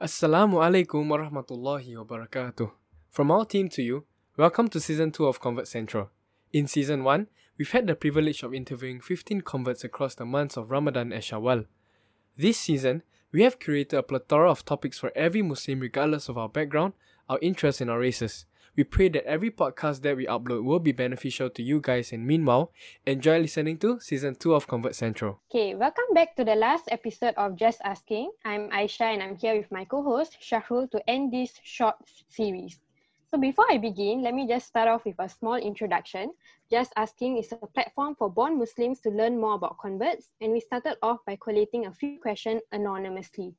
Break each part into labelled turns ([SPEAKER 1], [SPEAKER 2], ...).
[SPEAKER 1] Assalamu alaikum warahmatullahi wabarakatuh. From our team to you, welcome to season 2 of Convert Central. In season 1, we've had the privilege of interviewing 15 converts across the months of Ramadan and Shawwal. This season, we have created a plethora of topics for every Muslim regardless of our background, our interests, and our races. We pray that every podcast that we upload will be beneficial to you guys and meanwhile, enjoy listening to season 2 of Convert Central.
[SPEAKER 2] Okay, welcome back to the last episode of Just Asking. I'm Aisha and I'm here with my co-host Shahrul to end this short series. So before I begin, let me just start off with a small introduction. Just Asking is a platform for born Muslims to learn more about converts, and we started off by collating a few questions anonymously.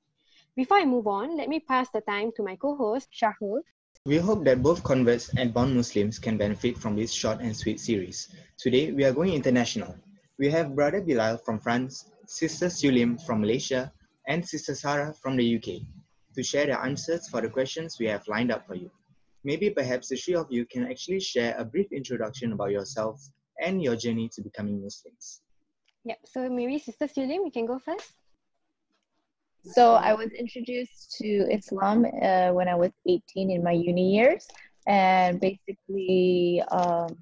[SPEAKER 2] Before I move on, let me pass the time to my co-host Shahrul
[SPEAKER 3] we hope that both converts and born Muslims can benefit from this short and sweet series. Today, we are going international. We have Brother Bilal from France, Sister Siu Lim from Malaysia, and Sister Sarah from the UK to share their answers for the questions we have lined up for you. Maybe perhaps the three of you can actually share a brief introduction about yourselves and your journey to becoming Muslims.
[SPEAKER 2] Yep, so maybe Sister Siu Lim, you can go first.
[SPEAKER 4] So I was introduced to Islam uh, when I was 18 in my uni years, and basically, um,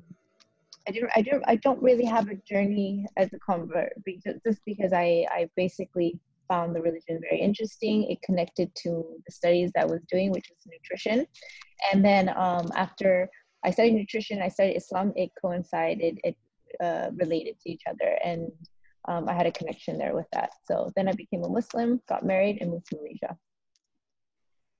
[SPEAKER 4] I don't, I don't, I don't really have a journey as a convert, because, just because I, I basically found the religion very interesting. It connected to the studies that I was doing, which was nutrition, and then um, after I studied nutrition, I studied Islam. It coincided, it uh, related to each other, and um, I had a connection there with that. So then I became a Muslim, got married, and moved to Malaysia.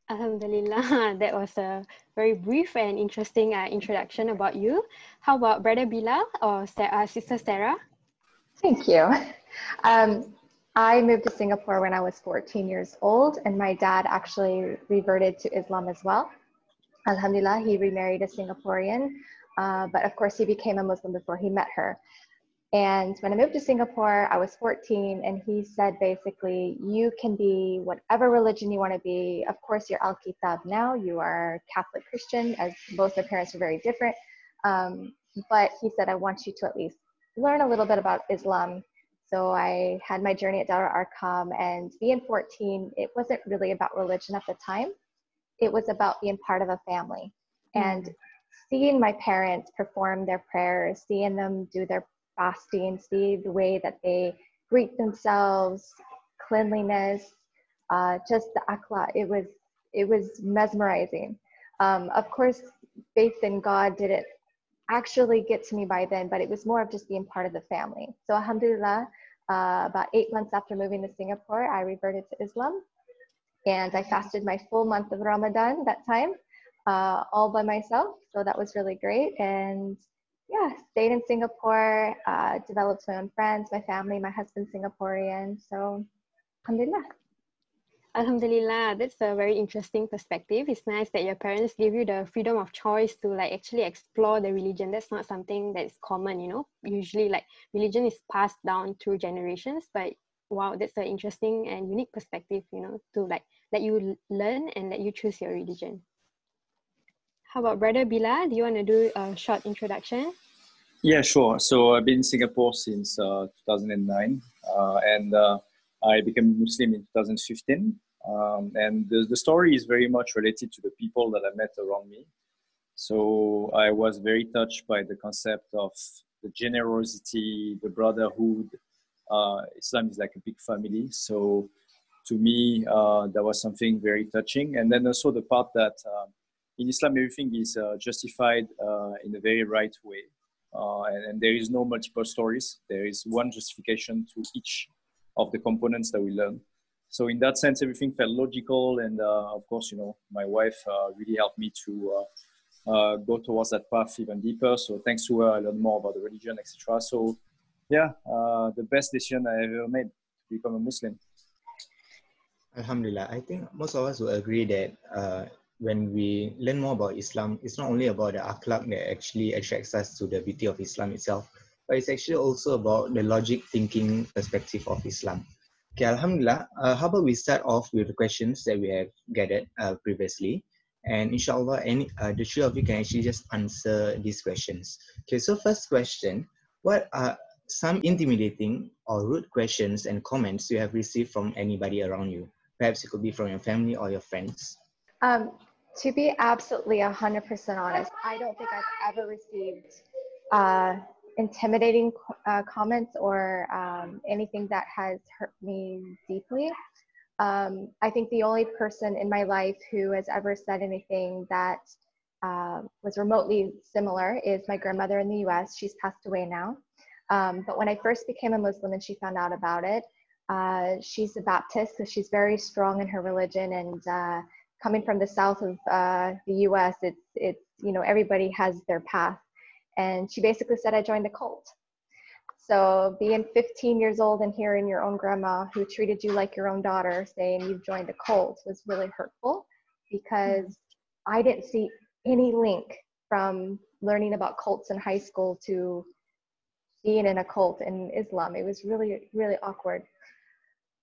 [SPEAKER 2] Alhamdulillah, that was a very brief and interesting uh, introduction about you. How about Brother Bilal or uh, Sister Sarah?
[SPEAKER 5] Thank you. Um, I moved to Singapore when I was 14 years old, and my dad actually reverted to Islam as well. Alhamdulillah, he remarried a Singaporean, uh, but of course, he became a Muslim before he met her. And when I moved to Singapore, I was 14, and he said basically, you can be whatever religion you want to be. Of course, you're Al Kitab now, you are Catholic Christian, as both my parents are very different. Um, but he said, I want you to at least learn a little bit about Islam. So I had my journey at Darul Arqam, and being 14, it wasn't really about religion at the time. It was about being part of a family. Mm-hmm. And seeing my parents perform their prayers, seeing them do their fasting, see the way that they greet themselves, cleanliness, uh, just the akhlaq. It was it was mesmerizing. Um, of course, faith in God didn't actually get to me by then, but it was more of just being part of the family. So alhamdulillah, uh, about eight months after moving to Singapore, I reverted to Islam. And I fasted my full month of Ramadan that time, uh, all by myself. So that was really great. And yeah, stayed in Singapore, uh, developed my own friends, my family, my husband's Singaporean. So, alhamdulillah.
[SPEAKER 2] Alhamdulillah, that's a very interesting perspective. It's nice that your parents give you the freedom of choice to like actually explore the religion. That's not something that is common, you know. Usually, like religion is passed down through generations, but wow, that's an interesting and unique perspective, you know, to like let you learn and let you choose your religion. How about Brother Bilal? Do you want to do a short introduction?
[SPEAKER 6] Yeah, sure. So I've been in Singapore since uh, 2009, uh, and uh, I became Muslim in 2015. Um, and the, the story is very much related to the people that I met around me. So I was very touched by the concept of the generosity, the brotherhood. Uh, Islam is like a big family. So to me, uh, that was something very touching. And then also the part that um, in Islam, everything is uh, justified uh, in a very right way. Uh, and, and, there is no multiple stories. There is one justification to each of the components that we learn. So in that sense, everything felt logical. And of course, you know, my wife really helped me to uh, go towards that path even deeper. So thanks to her, I learned more about the religion, etc. So yeah, uh, the best decision I ever made to become a Muslim.
[SPEAKER 3] Alhamdulillah, I think most of us will agree that uh, when we learn more about Islam, it's not only about the akhlaq that actually attracts us to the beauty of Islam itself, but it's actually also about the logic thinking perspective of Islam. Okay, Alhamdulillah, uh, how about we start off with the questions that we have gathered uh, previously? And inshallah, any, uh, the three of you can actually just answer these questions. Okay, so first question, what are some intimidating or rude questions and comments you have received from anybody around you? Perhaps it could be from your family or your friends.
[SPEAKER 5] Um, to be absolutely 100% honest, I don't think I've ever received uh, intimidating uh, comments or um, anything that has hurt me deeply. Um, I think the only person in my life who has ever said anything that uh, was remotely similar is my grandmother in the US. She's passed away now. Um, but when I first became a Muslim and she found out about it, uh, she's a Baptist, so she's very strong in her religion. And uh, coming from the south of uh, the US, it's, it's, you know, everybody has their path. And she basically said, I joined a cult. So being 15 years old and hearing your own grandma who treated you like your own daughter saying you've joined a cult was really hurtful because I didn't see any link from learning about cults in high school to being in a cult in Islam. It was really, really awkward.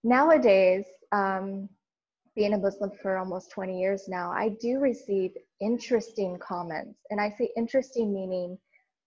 [SPEAKER 5] Nowadays, um, being a Muslim for almost 20 years now, I do receive interesting comments. And I say interesting meaning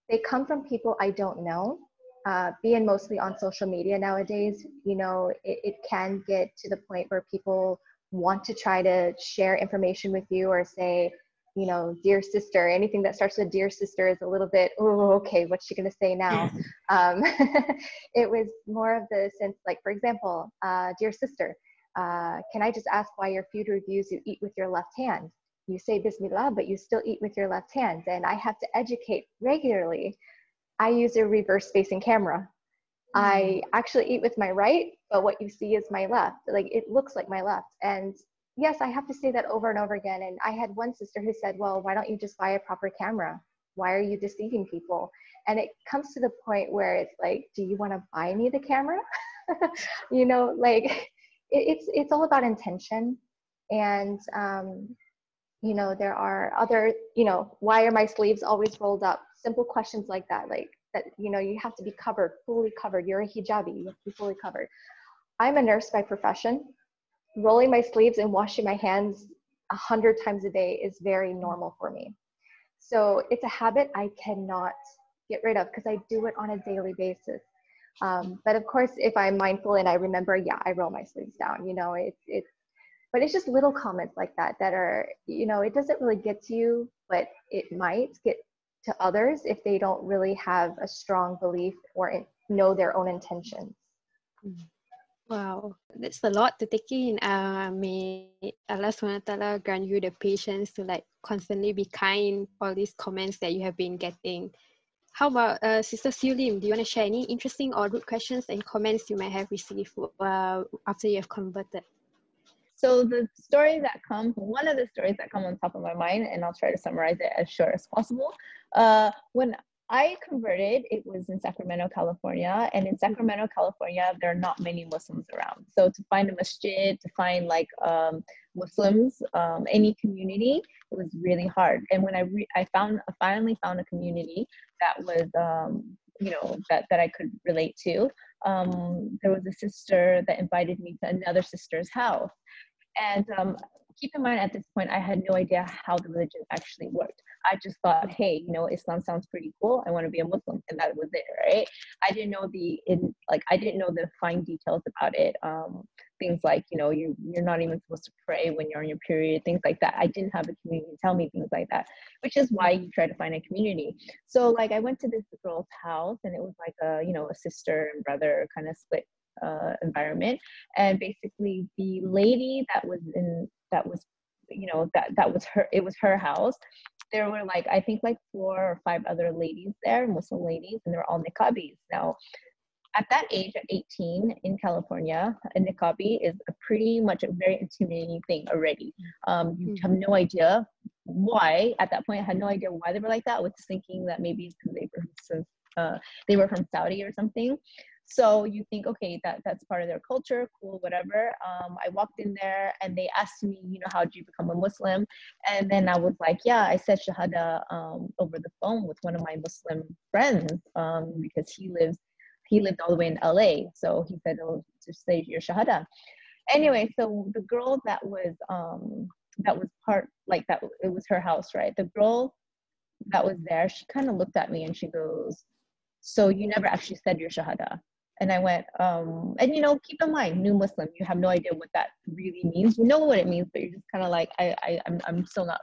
[SPEAKER 5] they come from people I don't know. Uh, being mostly on social media nowadays, you know, it, it can get to the point where people want to try to share information with you or say, you know, dear sister, anything that starts with dear sister is a little bit, oh, okay, what's she going to say now? um, it was more of the sense, like, for example, uh, dear sister, uh, can I just ask why your food reviews you eat with your left hand? You say Bismillah, but you still eat with your left hand. And I have to educate regularly. I use a reverse facing camera. I mm. actually eat with my right, but what you see is my left. Like it looks like my left. And yes, I have to say that over and over again. And I had one sister who said, Well, why don't you just buy a proper camera? Why are you deceiving people? And it comes to the point where it's like, Do you want to buy me the camera? you know, like it, it's it's all about intention. And um, you know, there are other, you know, why are my sleeves always rolled up? Simple questions like that, like that, you know, you have to be covered, fully covered. You're a hijabi, you have to be fully covered. I'm a nurse by profession rolling my sleeves and washing my hands a hundred times a day is very normal for me. So it's a habit I cannot get rid of because I do it on a daily basis. Um, but of course, if I'm mindful and I remember, yeah, I roll my sleeves down. You know, it's it's, but it's just little comments like that that are, you know, it doesn't really get to you, but it might get to others if they don't really have a strong belief or know their own intentions.
[SPEAKER 2] Wow, that's a lot to take in. Uh, may Allah SWT grant you the patience to like constantly be kind all these comments that you have been getting. How about uh, Sister Siu Lim? Do you want to share any interesting or rude questions and comments you might have received uh, after you have converted?
[SPEAKER 4] So the story that comes, one of the stories that come on top of my mind, and I'll try to summarize it as short as possible. Uh, when I converted, it was in Sacramento, California. And in Sacramento, California, there are not many Muslims around. So to find a masjid, to find like um, Muslims, um, any community, it was really hard. And when I, re- I found, I finally found a community that was, um, you know, that, that I could relate to, um, there was a sister that invited me to another sister's house. And um, keep in mind at this point, I had no idea how the religion actually worked. I just thought, hey, you know, Islam sounds pretty cool. I want to be a Muslim, and that was it, right? I didn't know the in like I didn't know the fine details about it. Um, things like you know you you're not even supposed to pray when you're on your period, things like that. I didn't have a community tell me things like that, which is why you try to find a community. So like I went to this girl's house, and it was like a you know a sister and brother kind of split uh, environment. And basically the lady that was in that was you know that that was her it was her house there were like i think like four or five other ladies there muslim ladies and they're all niqabis. Now at that age at 18 in california a niqabi is a pretty much a very intimidating thing already. Um, you have no idea why at that point i had no idea why they were like that I was thinking that maybe it's because they were uh, they were from saudi or something so you think, okay, that that's part of their culture, cool, whatever. Um, I walked in there and they asked me, you know, how did you become a Muslim? And then I was like, yeah, I said Shahada um, over the phone with one of my Muslim friends um, because he lives, he lived all the way in LA. So he said, oh, just say your Shahada. Anyway, so the girl that was, um, that was part, like that, it was her house, right? The girl that was there, she kind of looked at me and she goes, so you never actually said your Shahada And I went, um, and you know, keep in mind, new Muslim, you have no idea what that really means. You know what it means, but you're just kind of like, I, I, I'm, I'm still not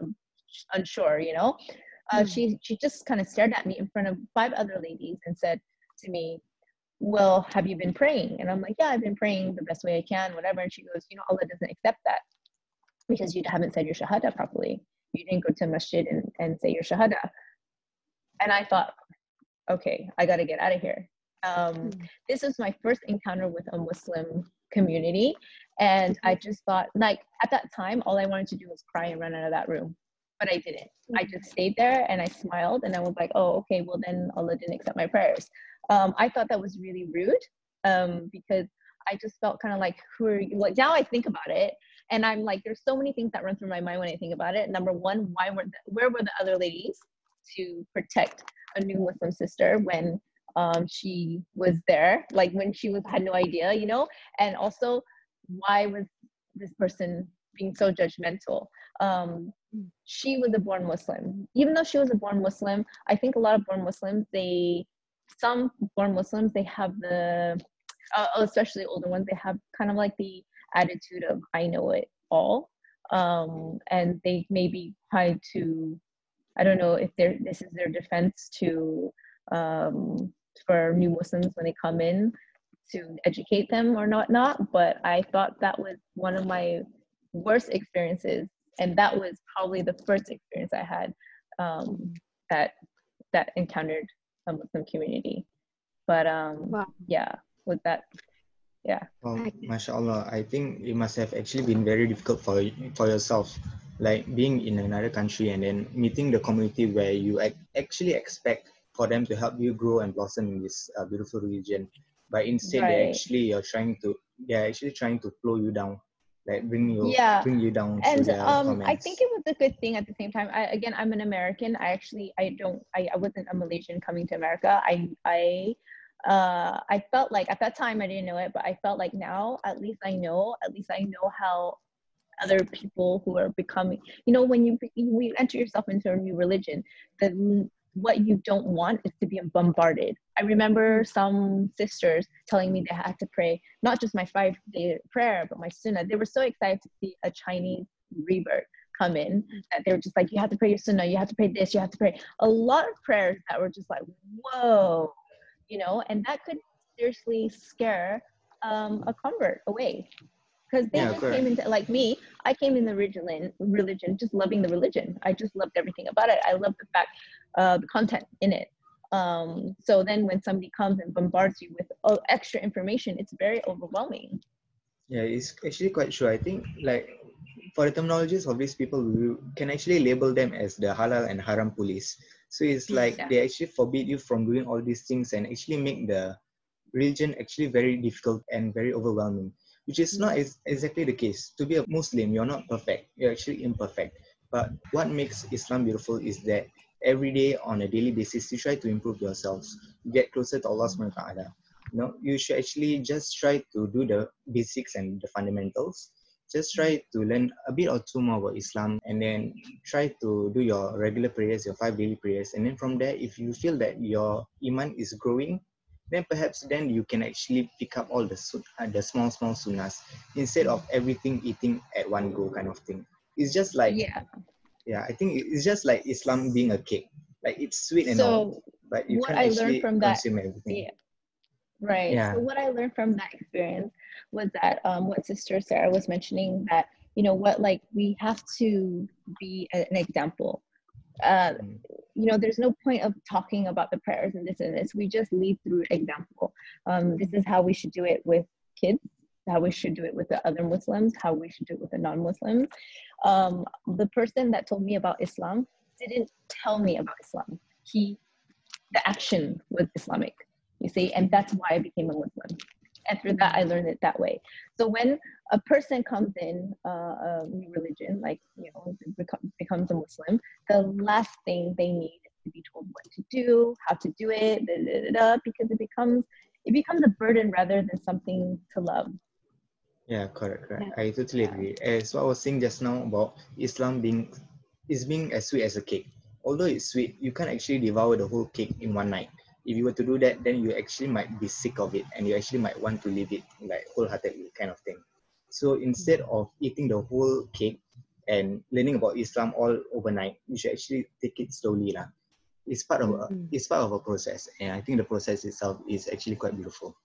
[SPEAKER 4] unsure, you know. Uh,
[SPEAKER 2] Mm.
[SPEAKER 4] She, she just kind of stared at me in front of five other ladies and said to me, "Well, have you been praying?" And I'm like, "Yeah, I've been praying the best way I can, whatever." And she goes, "You know, Allah doesn't accept that because you haven't said your shahada properly. You didn't go to masjid and, and say your shahada." And I thought, okay, I got to get out of here. Um,
[SPEAKER 2] Mm.
[SPEAKER 4] this was my first encounter with a Muslim community. And I just thought, like, at that time, all I wanted to do was cry and run out of that room. But I didn't. I just stayed there and I smiled and I was like, oh, okay, well, then Allah didn't accept my prayers. Um, I thought that was really rude um, because I just felt kind of like, who are you? Like, now I think about it and I'm like, there's so many things that run through my mind when I think about it. Number one, why were the, where were the other ladies to protect a new Muslim sister when um, she was there, like when she was had no idea, you know? And also, why was this person being so judgmental? Um, she was a born Muslim. Even though she was a born Muslim, I think a lot of born Muslims, they, some born Muslims, they have the, uh, especially older ones, they have kind of like the attitude of I know it all, um, and they maybe try to, I don't know if they're this is their defense to um, for new Muslims when they come in to educate them or not not. But I thought that was one of my worst experiences, and that was probably the first experience I had um, that that encountered a Muslim community. But um,
[SPEAKER 2] Wow.
[SPEAKER 4] yeah, with that, yeah.
[SPEAKER 3] Well,
[SPEAKER 2] I-
[SPEAKER 3] mashallah, I think it must have actually been very difficult for y- for yourself, like being in another country and then meeting the community where you actually expect for them to help you grow and blossom in this uh, beautiful region. but instead they
[SPEAKER 4] Right.
[SPEAKER 3] actually you're trying to they're actually trying to pull you down, like bring you
[SPEAKER 4] Yeah,
[SPEAKER 3] bring you down
[SPEAKER 4] and um
[SPEAKER 3] comments.
[SPEAKER 4] i think it was a good thing at the same time i again i'm an american i actually i don't i, I wasn't a malaysian coming to america i i uh i felt like at that time i didn't know it but i felt like now at least i know at least i know how other people who are becoming you know when you when you enter yourself into a new religion then what you don't want is to be bombarded. I remember some sisters telling me they had to pray not just my five day prayer but my sunnah. They were so excited to see a chinese revert come in that they were just like you have to pray your sunnah you have to pray this you have to pray. A lot of prayers that were just like whoa you know and that could seriously scare um, a convert away because they
[SPEAKER 3] Yeah,
[SPEAKER 4] just came into like me i came in the religion religion just loving the religion i just loved everything about it i loved the fact uh, the content in it um, so then when somebody comes and bombards you with oh, extra information it's very overwhelming
[SPEAKER 3] Yeah, it's actually quite true. I think like for the terminologies of these people, we can actually label them as the halal and haram police. So it's like
[SPEAKER 4] Yeah.
[SPEAKER 3] they actually forbid you from doing all these things and actually make the religion actually very difficult and very overwhelming, which is not mm. is exactly the case. To be a Muslim, you're not perfect. You're actually imperfect. But what makes Islam beautiful is that every day on a daily basis, you try to improve yourselves, get closer to Allah subhanahu wa ta'ala you know you should actually just try to do the basics and the fundamentals just try mm. to learn a bit or two more about islam and then try to do your regular prayers your five daily prayers and then from there if you feel that your iman is growing then perhaps then you can actually pick up all the uh, the small small sunnahs instead of everything eating at one go kind of thing it's just like
[SPEAKER 4] yeah
[SPEAKER 3] yeah i think it's just like islam being a cake like it's sweet and all
[SPEAKER 4] so
[SPEAKER 3] but you can't
[SPEAKER 4] I
[SPEAKER 3] actually
[SPEAKER 4] from that-
[SPEAKER 3] consume everything
[SPEAKER 4] Yeah. Right.
[SPEAKER 3] Yeah.
[SPEAKER 4] So what I learned from that experience was that um, what Sister Sarah was mentioning that you know what like we have to be an example. Uh,
[SPEAKER 3] Mm.
[SPEAKER 4] You know, there's no point of talking about the prayers and this and this. We just lead through example. Um, this is how we should do it with kids. How we should do it with the other Muslims. How we should do it with the non-Muslims. Um, the person that told me about Islam didn't tell me about Islam. He, the action was Islamic you see and that's why i became a muslim and through that i learned it that way so when a person comes in uh, a new religion like you know become, becomes a muslim the last thing they need is to be told what to do how to do it da, da, da, da, because it becomes it becomes a burden rather than something to love
[SPEAKER 3] Yeah, correct, correct. I totally agree. As what I was saying just now about Islam being is being as sweet as a cake. Although it's sweet, you can't actually devour the whole cake in one night. If you were to do that, then you actually might be sick of it and you actually might want to leave it like wholeheartedly kind of thing. So instead of eating the whole cake and learning about Islam all overnight, you should actually take it slowly. Lah. It's part of a,
[SPEAKER 2] Mm.
[SPEAKER 3] it's part of a process, and I think the process itself is actually quite beautiful.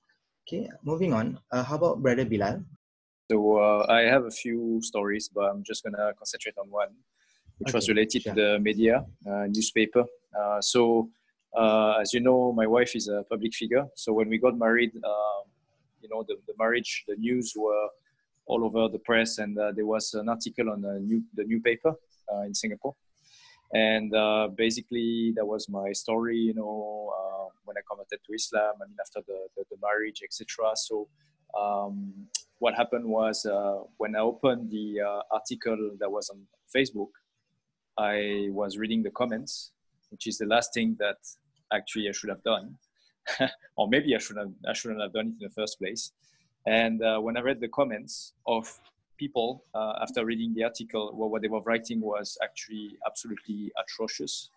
[SPEAKER 3] Okay, moving on. Uh, how about Brother Bilal?
[SPEAKER 6] So uh, I have a few stories, but I'm just gonna concentrate on one, which was related
[SPEAKER 3] sure.
[SPEAKER 6] to the media, uh, newspaper. Uh, so as you know, my wife is a public figure. So when we got married, um, you know, the, the marriage, the news were all over the press, and uh, there was an article on the new the new paper uh, in Singapore. And uh, basically, that was my story, you know, uh, when I converted to Islam. I mean, after the, the, the marriage, etc. So um, what happened was uh, when I opened the uh, article that was on Facebook, I was reading the comments, which is the last thing that actually I should have done, or maybe I shouldn't have, I shouldn't have done it in the first place. And uh, when I read the comments of people uh, after reading the article, well, what they were writing was actually absolutely atrocious.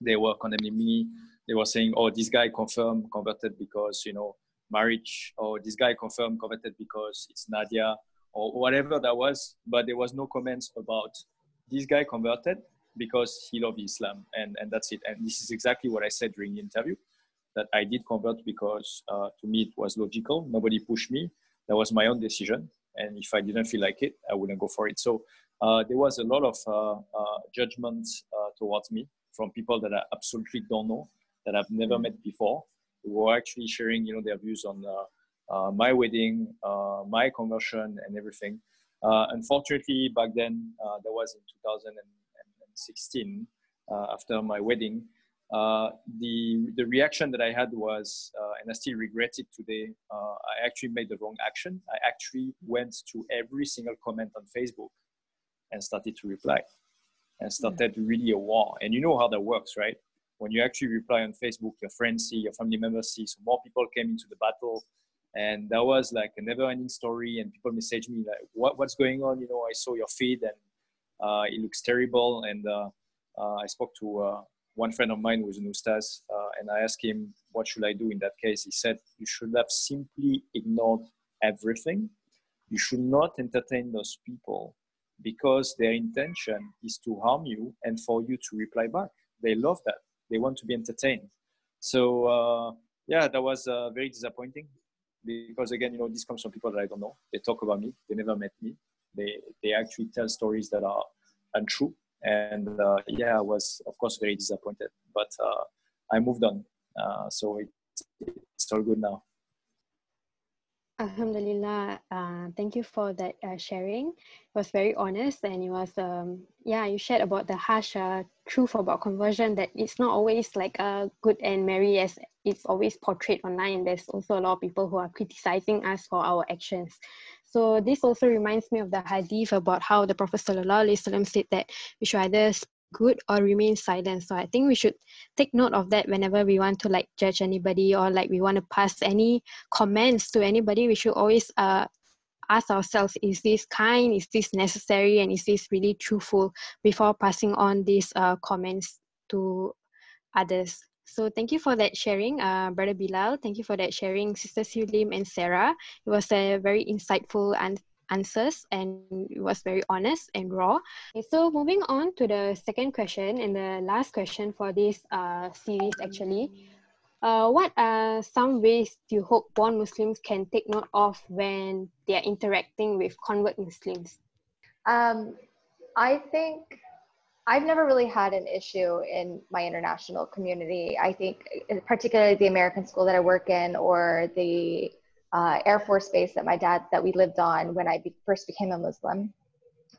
[SPEAKER 6] They were condemning me. They were saying, "Oh, this guy confirmed converted because you know marriage or this guy confirmed converted because it's Nadia or whatever that was. But there was no comments about this guy converted because he loved Islam and, and that's it. And this is exactly what I said during the interview that I did convert because uh, to me it was logical. Nobody pushed me. That was my own decision. And if I didn't feel like it, I wouldn't go for it. So uh, there was a lot of uh, uh, judgment uh, towards me from people that I absolutely don't know, that I've never met before who were actually sharing, you know, their views on uh, my wedding, my conversion, and everything. Unfortunately, back then, that was in 2016, uh, after my wedding. Uh, the the reaction that I had was, uh, and I still regret it today. Uh, I actually made the wrong action. I actually went to every single comment on Facebook and started to reply, and started really a war. And you know how that works, right? when you actually reply on Facebook, your friends see, your family members see. So more people came into the battle, and that was like a never-ending story. And people message me like, "What what's going on? You know, I saw your feed, and it looks terrible." And uh, uh, I spoke to uh, one friend of mine who is an ustaz, uh, and I asked him, "What should I do in that case?" He said, "You should have simply ignored everything. You should not entertain those people." Because their intention is to harm you and for you to reply back. They love that they want to be entertained. So uh, yeah, that was uh, very disappointing because again, you know, this comes from people that I don't know. They talk about me. They never met me. They they actually tell stories that are untrue. And uh, yeah, I was of course very disappointed, but uh, I moved on. Uh, so it's, it's all good now.
[SPEAKER 2] Alhamdulillah. Uh, thank you for that uh, sharing. It was very honest and it was, um, yeah, you shared about the harsh uh, truth about conversion that it's not always like uh, good and merry as it's always portrayed online. There's also a lot of people who are criticizing us for our actions. So this also reminds me of the hadith about how the Prophet ﷺ said that we should either speak good or remain silent. So I think we should take note of that whenever we want to like judge anybody or like we want to pass any comments to anybody. We should always uh ask ourselves is this kind is this necessary and is this really truthful before passing on these uh, comments to others so thank you for that sharing uh, brother bilal. Thank you for that sharing sister Siu Lim and sarah. It was a very insightful and answers and it was very honest and raw. Okay, so moving on to the second question and the last question for this uh, series actually. Uh, what are some ways you hope born Muslims can take note of when they are interacting with convert Muslims?
[SPEAKER 5] Um, I think I've never really had an issue in my international community. I think, uh, particularly the American school that I work in, or the uh, Air Force base that my dad that we lived on when I be- first became a Muslim.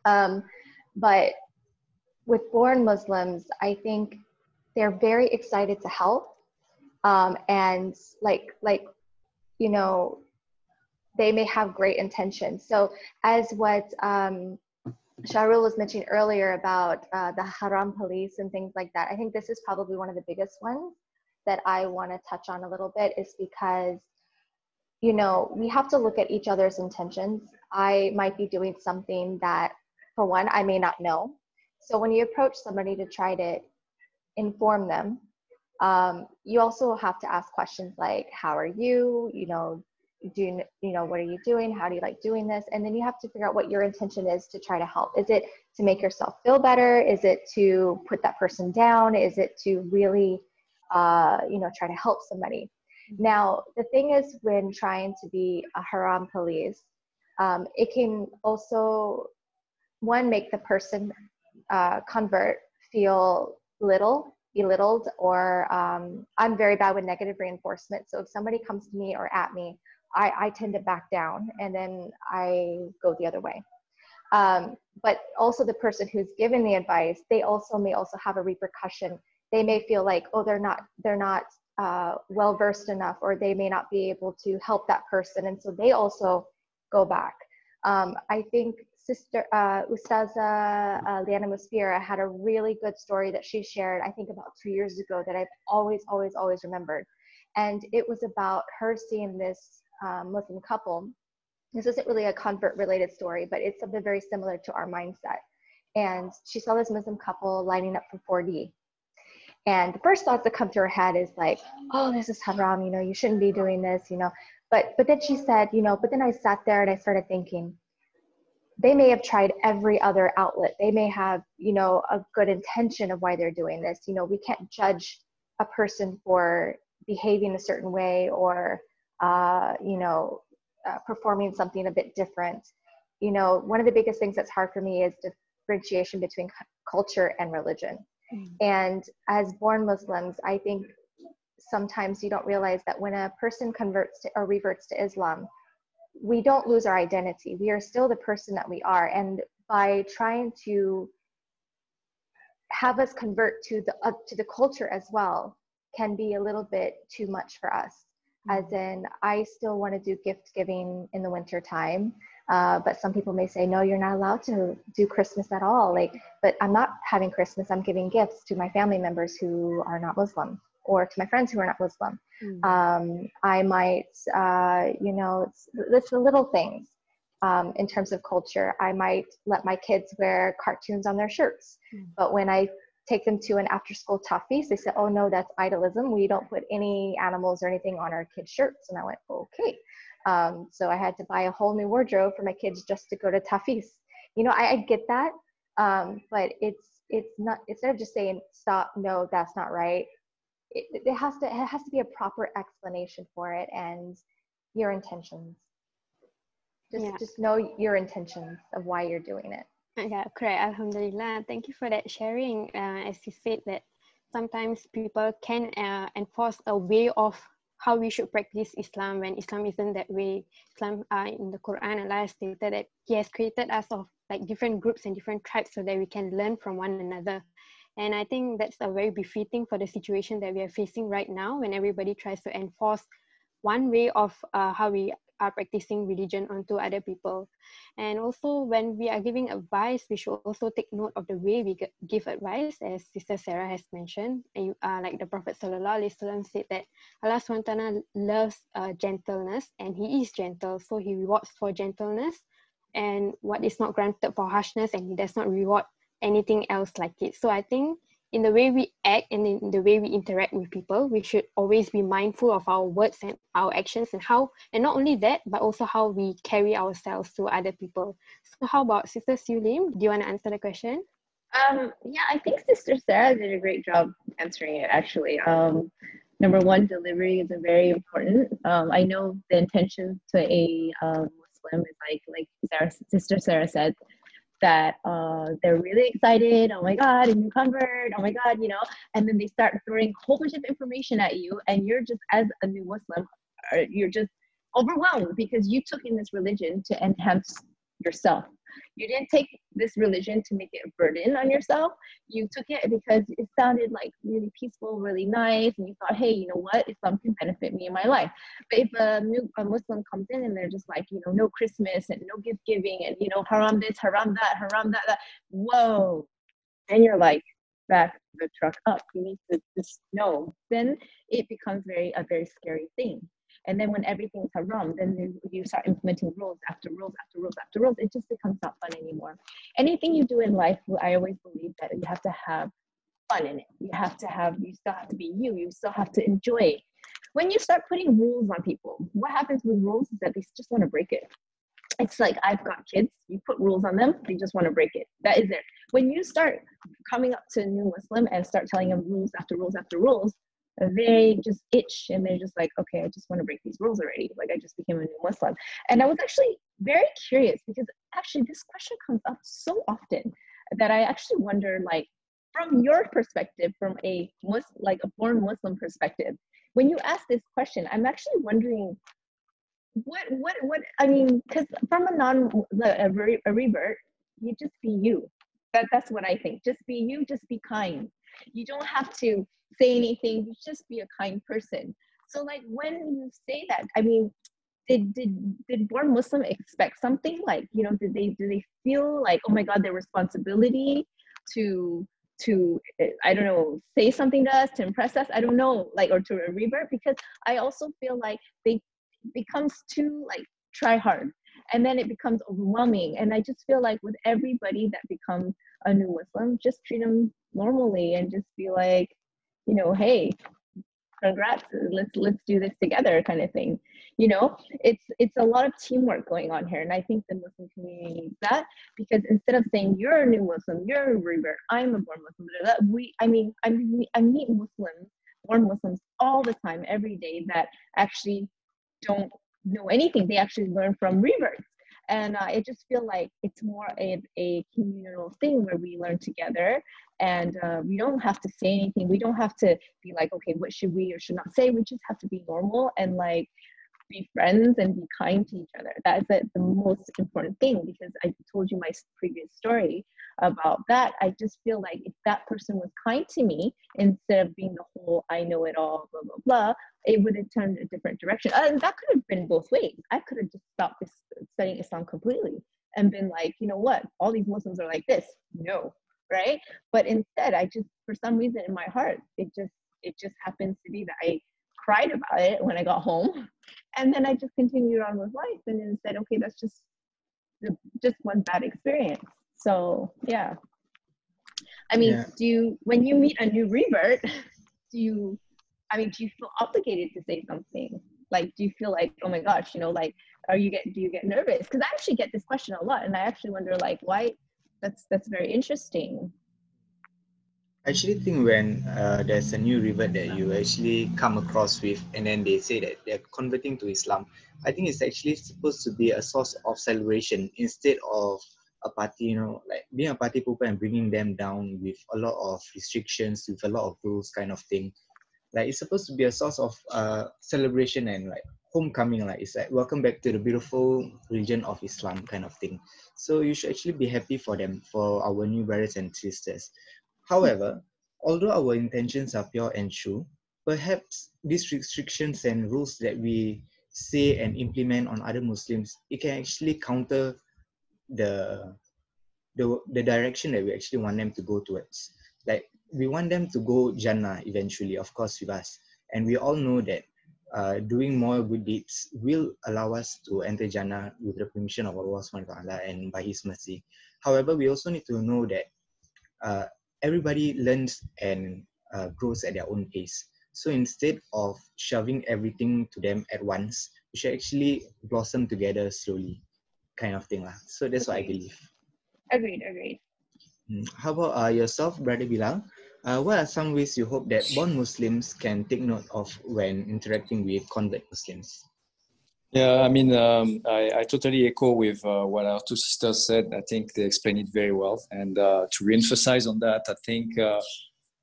[SPEAKER 5] Um, but with born Muslims, I think they're very excited to help, um, and like like you know, they may have great intentions. So as what um, Shahrul was mentioning earlier about uh, the haram police and things like that, I think this is probably one of the biggest ones that I want to touch on a little bit is because, you know, we have to look at each other's intentions. I might be doing something that, for one, I may not know. So when you approach somebody to try to inform them um, you also have to ask questions like how are you you know do you, you know what are you doing? How do you like doing this? And then you have to figure out what your intention is to try to help. Is it to make yourself feel better? Is it to put that person down? Is it to really uh, you know try to help somebody? Now the thing is when trying to be a haram police um, it can also one make the person uh, convert feel little belittled or um, i'm very bad with negative reinforcement. So if somebody comes to me or at me I, I tend to back down and then I go the other way. Um, but also the person who's given the advice, they also may also have a repercussion. They may feel like, oh, they're not they're not uh, well versed enough, or they may not be able to help that person, and so they also go back. Um, I think Sister uh, Ustaza uh, Liyana Musfirah had a really good story that she shared, I think about two years ago, that I've always, always, always remembered. And it was about her seeing this um, Muslim couple. This isn't really a convert related story, but it's something very similar to our mindset. And she saw this Muslim couple lining up for 4D. And the first thoughts that come to her head is like, oh, this is haram, you know, you shouldn't be doing this, you know. But but then she said, you know, but then I sat there and I started thinking, they may have tried every other outlet. They may have, you know, a good intention of why they're doing this. You know, we can't judge a person for behaving a certain way or uh, you know, uh, performing something a bit different. You know, one of the biggest things that's hard for me is differentiation between culture and religion. Mm. And as born Muslims, I think sometimes you don't realize that when a person converts to, or reverts to Islam, we don't lose our identity. We are still the person that we are. And by trying to have us convert to the uh, to the culture as well can be a little bit too much for us as in i still want to do gift giving in the winter time uh, but some people may say no you're not allowed to do christmas at all like but i'm not having christmas i'm giving gifts to my family members who are not muslim or to my friends who are not muslim mm-hmm. um, i might uh, you know it's, it's the little things um, in terms of culture i might let my kids wear cartoons on their shirts mm-hmm. but when i take them to an after school feast. They said, oh no, that's idolism. We don't put any animals or anything on our kids' shirts. And I went, okay. Um, so I had to buy a whole new wardrobe for my kids just to go to Tahfiz. You know, I, I get that, um, but it's it's not instead of just saying stop, no, that's not right. It, it has to it has to be a proper explanation for it and your intentions. Just yeah. just know your intentions of why you're doing it.
[SPEAKER 2] Yeah, correct. Alhamdulillah. Thank you for that sharing. Uh, as you said that sometimes people can uh, enforce a way of how we should practice Islam when Islam isn't that way. Islam uh, in the Quran, Allah stated that He has created us of like different groups and different tribes so that we can learn from one another. And I think that's a very befitting for the situation that we are facing right now when everybody tries to enforce one way of uh, how we are practicing religion onto other people. And also, when we are giving advice, we should also take note of the way we give advice, as Sister Sarah has mentioned. And uh, like the Prophet ﷺ said that Allah SWT loves uh, gentleness and He is gentle, so He rewards for gentleness. And what is not granted for harshness, and He does not reward anything else like it. So I think in the way we act and in the way we interact with people, we should always be mindful of our words and our actions and how, and not only that, but also how we carry ourselves to other people. So, how about Sister Siu Lim? Do you want to answer the question?
[SPEAKER 4] Um, yeah, I think Sister Sarah did a great job answering it actually. Um, number one, delivery is very important. Um, I know the intention to a um, Muslim is like, like Sarah, Sister Sarah said, that uh, they're really excited. Oh my God, a new convert. Oh my God, you know, and then they start throwing a whole bunch of information at you, and you're just as a new Muslim, uh, you're just overwhelmed because you took in this religion to enhance yourself. You didn't take this religion to make it a burden on yourself. You took it because it sounded like really peaceful, really nice, and you thought, hey, you know what? Islam can benefit me in my life. But if a new a Muslim comes in and they're just like, you know, no Christmas and no gift giving and you know, haram this, haram that, haram that, that whoa. And you're like, back the truck up. You need to just know. Then it becomes very a very scary thing. And then when everything's haram, then you start implementing rules after rules after rules after rules. It just becomes not fun anymore. Anything you do in life, I always believe that you have to have fun in it. You have to have, you still have to be you. You still have to enjoy it. When you start putting rules on people, what happens with rules is that they just want to break it. It's like I've got kids. You put rules on them, they just want to break it. That is it. When you start coming up to a new Muslim and start telling them rules after rules after rules, they just itch and they're just like, okay, I just want to break these rules already. Like I just became a new Muslim. And I was actually very curious because actually this question comes up so often that I actually wonder like from your perspective, from a Muslim, like a born Muslim perspective, when you ask this question, I'm actually wondering what what what I mean, because from a non a, a revert, you just be you. That that's what I think. Just be you. Just be kind. You don't have to say anything. You just be a kind person. So like when you say that, I mean, did did did born Muslim expect something like you know? Did they do they feel like oh my God, their responsibility to to i don't know say something to us to impress us i don't know like or to revert because i also feel like they becomes too like try hard and then it becomes overwhelming and i just feel like with everybody that becomes a new muslim just treat them normally and just be like you know hey congrats let's let's do this together kind of thing. You know it's it's a lot of teamwork going on here. And i think the muslim community needs that because instead of saying you're a new muslim you're a revert i'm a born muslim we i mean i meet, I meet muslims born muslims all the time every day that actually don't know anything. They actually learn from reverts and uh, I just feel like it's more a, a communal thing where we learn together. And uh, we don't have to say anything. We don't have to be like okay what should we or should not say? We just have to be normal and like be friends and be kind to each other. That is the, the most important thing because i told you my previous story about that. I just feel like if that person was kind to me instead of being the whole i know it all blah blah blah it would have turned a different direction. Uh, and that could have been both ways. I could have just stopped this, studying islam completely and been like you know what? All these muslims are like this. No right? But instead i just for some reason in my heart it just it just happens to be that i cried about it when i got home and then i just continued on with life and then said okay that's just just one bad experience. So yeah. I mean yeah. do you when you meet a new revert do you i mean do you feel obligated to say something? Like do you feel like oh my gosh you know like are you get do you get nervous? Because i actually get this question a lot and i actually wonder like why that's that's very interesting
[SPEAKER 3] actually think when uh, there's a new revert that you actually come across with and then they say that they're converting to islam i think it's actually supposed to be a source of celebration instead of a party you know like being a party pooper and bringing them down with a lot of restrictions with a lot of rules kind of thing. Like it's supposed to be a source of uh, celebration and like homecoming like it's like welcome back to the beautiful religion of islam kind of thing. So you should actually be happy for them for our new brothers and sisters however although our intentions are pure and true perhaps these restrictions and rules that we say and implement on other muslims it can actually counter the the, the direction that we actually want them to go towards like we want them to go jannah eventually of course with us and we all know that uh, doing more good deeds will allow us to enter Jannah with the permission of Allah subhanahu wa ta'ala and by His mercy. However, we also need to know that uh, everybody learns and uh, grows at their own pace. So instead of shoving everything to them at once, we should actually blossom together slowly, kind of thing. Lah. So that's what I believe.
[SPEAKER 4] Agreed, agreed.
[SPEAKER 3] Hmm. How about uh, yourself, Brother Bilal? Uh, what are some ways you hope that born Muslims can take note of when interacting with convert Muslims?
[SPEAKER 6] Yeah, I mean, um, I, I, totally echo with uh, what our two sisters said. I think they explained it very well. And uh, to reemphasize on that, I think uh,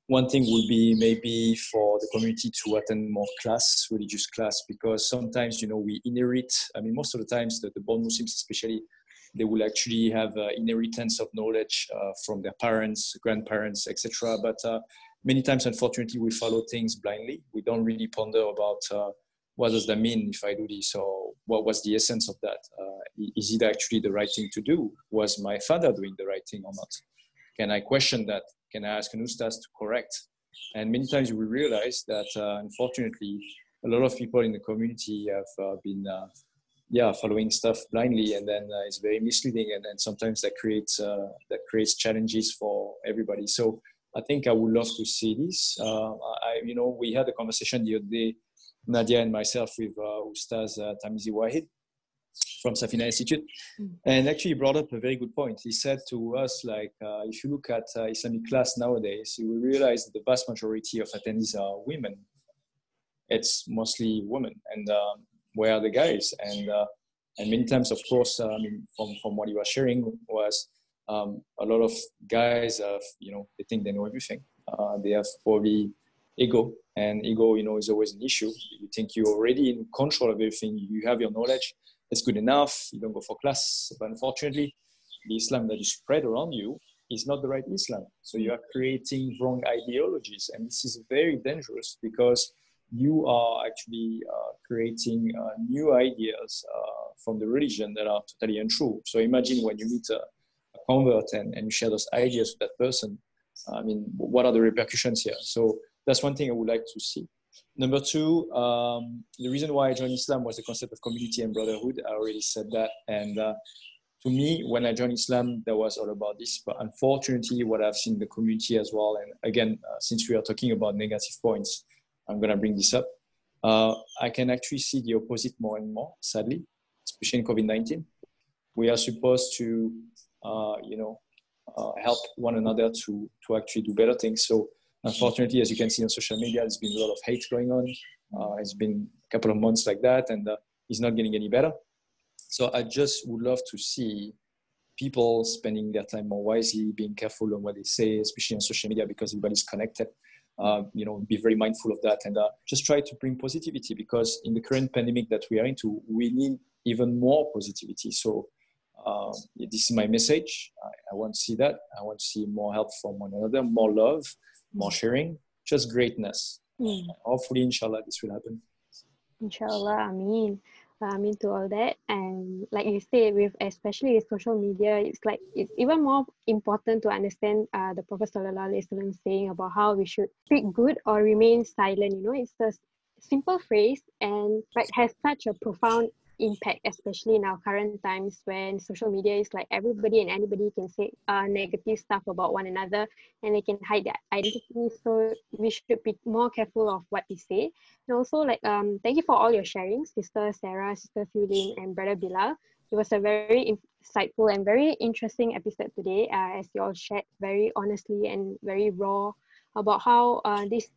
[SPEAKER 6] one thing would be maybe for the community to attend more class, religious class, because sometimes, you know, we inherit, I mean, most of the times, the, the born Muslims especially, they will actually have uh, inheritance of knowledge uh, from their parents, grandparents, etc. But uh, many times, unfortunately, we follow things blindly. We don't really ponder about what does that mean if I do this, or what was the essence of that? Uh, is it actually the right thing to do? Was my father doing the right thing or not? Can I question that? Can I ask an ustaz to correct? And many times we realize that, uh, unfortunately, a lot of people in the community have been yeah following stuff blindly and then uh, it's very misleading and then sometimes that creates uh, that creates challenges for everybody so I think I would love to see this. Uh, I, you know, we had a conversation the other day, Nadia and myself, with uh, Ustaz uh, Tarmizi Wahid from Safinah Institute, mm. and actually he brought up a very good point. He said to us, like, uh, if you look at uh, Islamic class nowadays, you will realize that the vast majority of attendees are women. It's mostly women, and um, where are the guys? And uh, and many times, of course, uh, I mean, from from what you were sharing was um, a lot of guys have, you know, they think they know everything. Uh, they have probably ego, and ego, you know, is always an issue. You think you're already in control of everything. You have your knowledge. It's good enough. You don't go for class. But unfortunately, the Islam that is spread around you is not the right Islam. So you are creating wrong ideologies, and this is very dangerous because you are actually uh, creating uh, new ideas uh, from the religion that are totally untrue. So imagine when you meet a, a convert and, and you share those ideas with that person. I mean, what are the repercussions here? So that's one thing I would like to see. Number two, um, the reason why I joined Islam was the concept of community and brotherhood. I already said that. And uh, to me, when I joined Islam, that was all about this. But unfortunately, what I've seen in the community as well, and again, uh, since we are talking about negative points, I'm going to bring this up. Uh, I can actually see the opposite more and more, sadly, especially in COVID-19. We are supposed to, uh, you know, uh, help one another to, to actually do better things. So unfortunately, as you can see on social media, there's been a lot of hate going on. Uh, it's been a couple of months like that, and uh, it's not getting any better. So I just would love to see people spending their time more wisely, being careful on what they say, especially on social media because everybody's connected uh, you know, be very mindful of that and uh, just try to bring positivity because in the current pandemic that we are into, we need even more positivity. So um, this is my message. I, I, want to see that. I want to see more help from one another, more love, more sharing, just greatness. Mm. Hopefully, inshallah, this will happen.
[SPEAKER 2] Inshallah, I mean I mean to all that and like you say with especially with social media it's like it's even more important to understand uh, the prophet sallallahu alaihi wasallam saying about how we should speak good or remain silent you know it's a simple phrase and like has such a profound impact, especially in our current times when social media is like everybody and anybody can say uh, negative stuff about one another and they can hide their identity. So we should be more careful of what we say. And also, like, um, thank you for all your sharing, Sister Sarah, Sister Siu Lim, and Brother Bilal. It was a very insightful and very interesting episode today, uh, as you all shared very honestly and very raw about how uh, these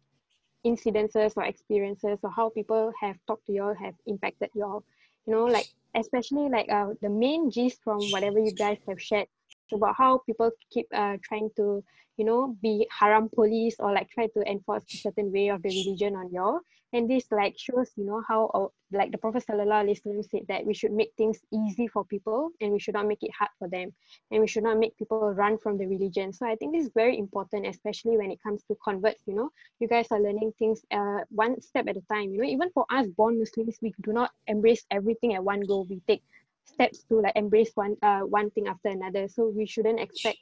[SPEAKER 2] incidences or experiences or how people have talked to you all have impacted you all you know like especially like uh, the main gist from whatever you guys have shared about how people keep uh, trying to you know be haram police or like try to enforce a certain way of the religion on you and this like shows you know how like the prophet sallallahu alaihi said that we should make things easy for people and we should not make it hard for them. And we should not make people run from the religion. So i think this is very important especially when it comes to converts you know. You guys are learning things uh, one step at a time you know. Even for us born muslims we do not embrace everything at one go. We take steps to like embrace one uh, one thing after another. So we shouldn't expect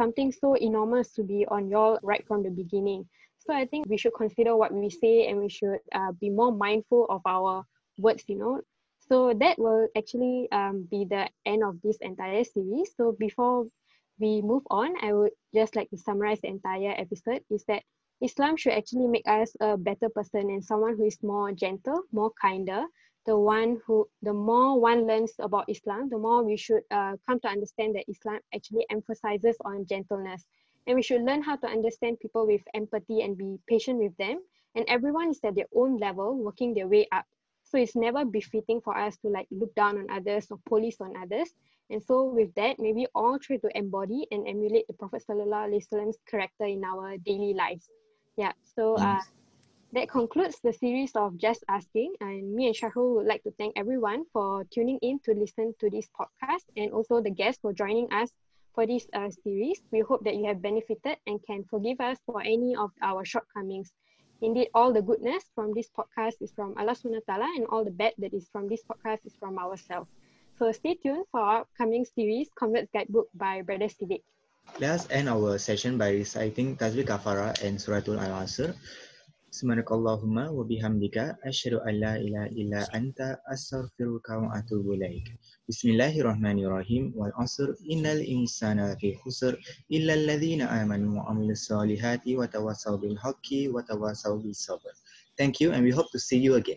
[SPEAKER 2] something so enormous to be on your right from the beginning so I think we should consider what we say and we should uh, be more mindful of our words, you know. So that will actually um, be the end of this entire series. So before we move on, I would just like to summarize the entire episode is that Islam should actually make us a better person and someone who is more gentle, more kinder. The one who, the more one learns about Islam, the more we should uh, come to understand that Islam actually emphasizes on gentleness and we should learn how to understand people with empathy and be patient with them. And everyone is at their own level working their way up. So it's never befitting for us to like look down on others or police on others. And so with that maybe all try to embody and emulate the prophet wasallam's character in our daily lives. Yeah so uh, that concludes the series of just asking. And me and Shahrul would like to thank everyone for tuning in to listen to this podcast and also the guests for joining us for this uh, series. We hope that you have benefited and can forgive us for any of our shortcomings. Indeed, all the goodness from this podcast is from Allah subhanahu wa ta'ala and all the bad that is from this podcast is from ourselves. So stay tuned for our upcoming series, Converts Guidebook by Brother Siddiq.
[SPEAKER 3] Let us end our session by reciting Tasbih Kafara and Suratul Al-Asr. Subhanakallahumma wa bihamdika asyhadu an la illa anta astaghfiruka wa atubu. Bismillahirrahmanirrahim. Wal asr innal insana alladhina amanu wa amilus solihati wa tawasaw bil haqqi wa tawasaw bis sabr. Thank you and we hope to see you again.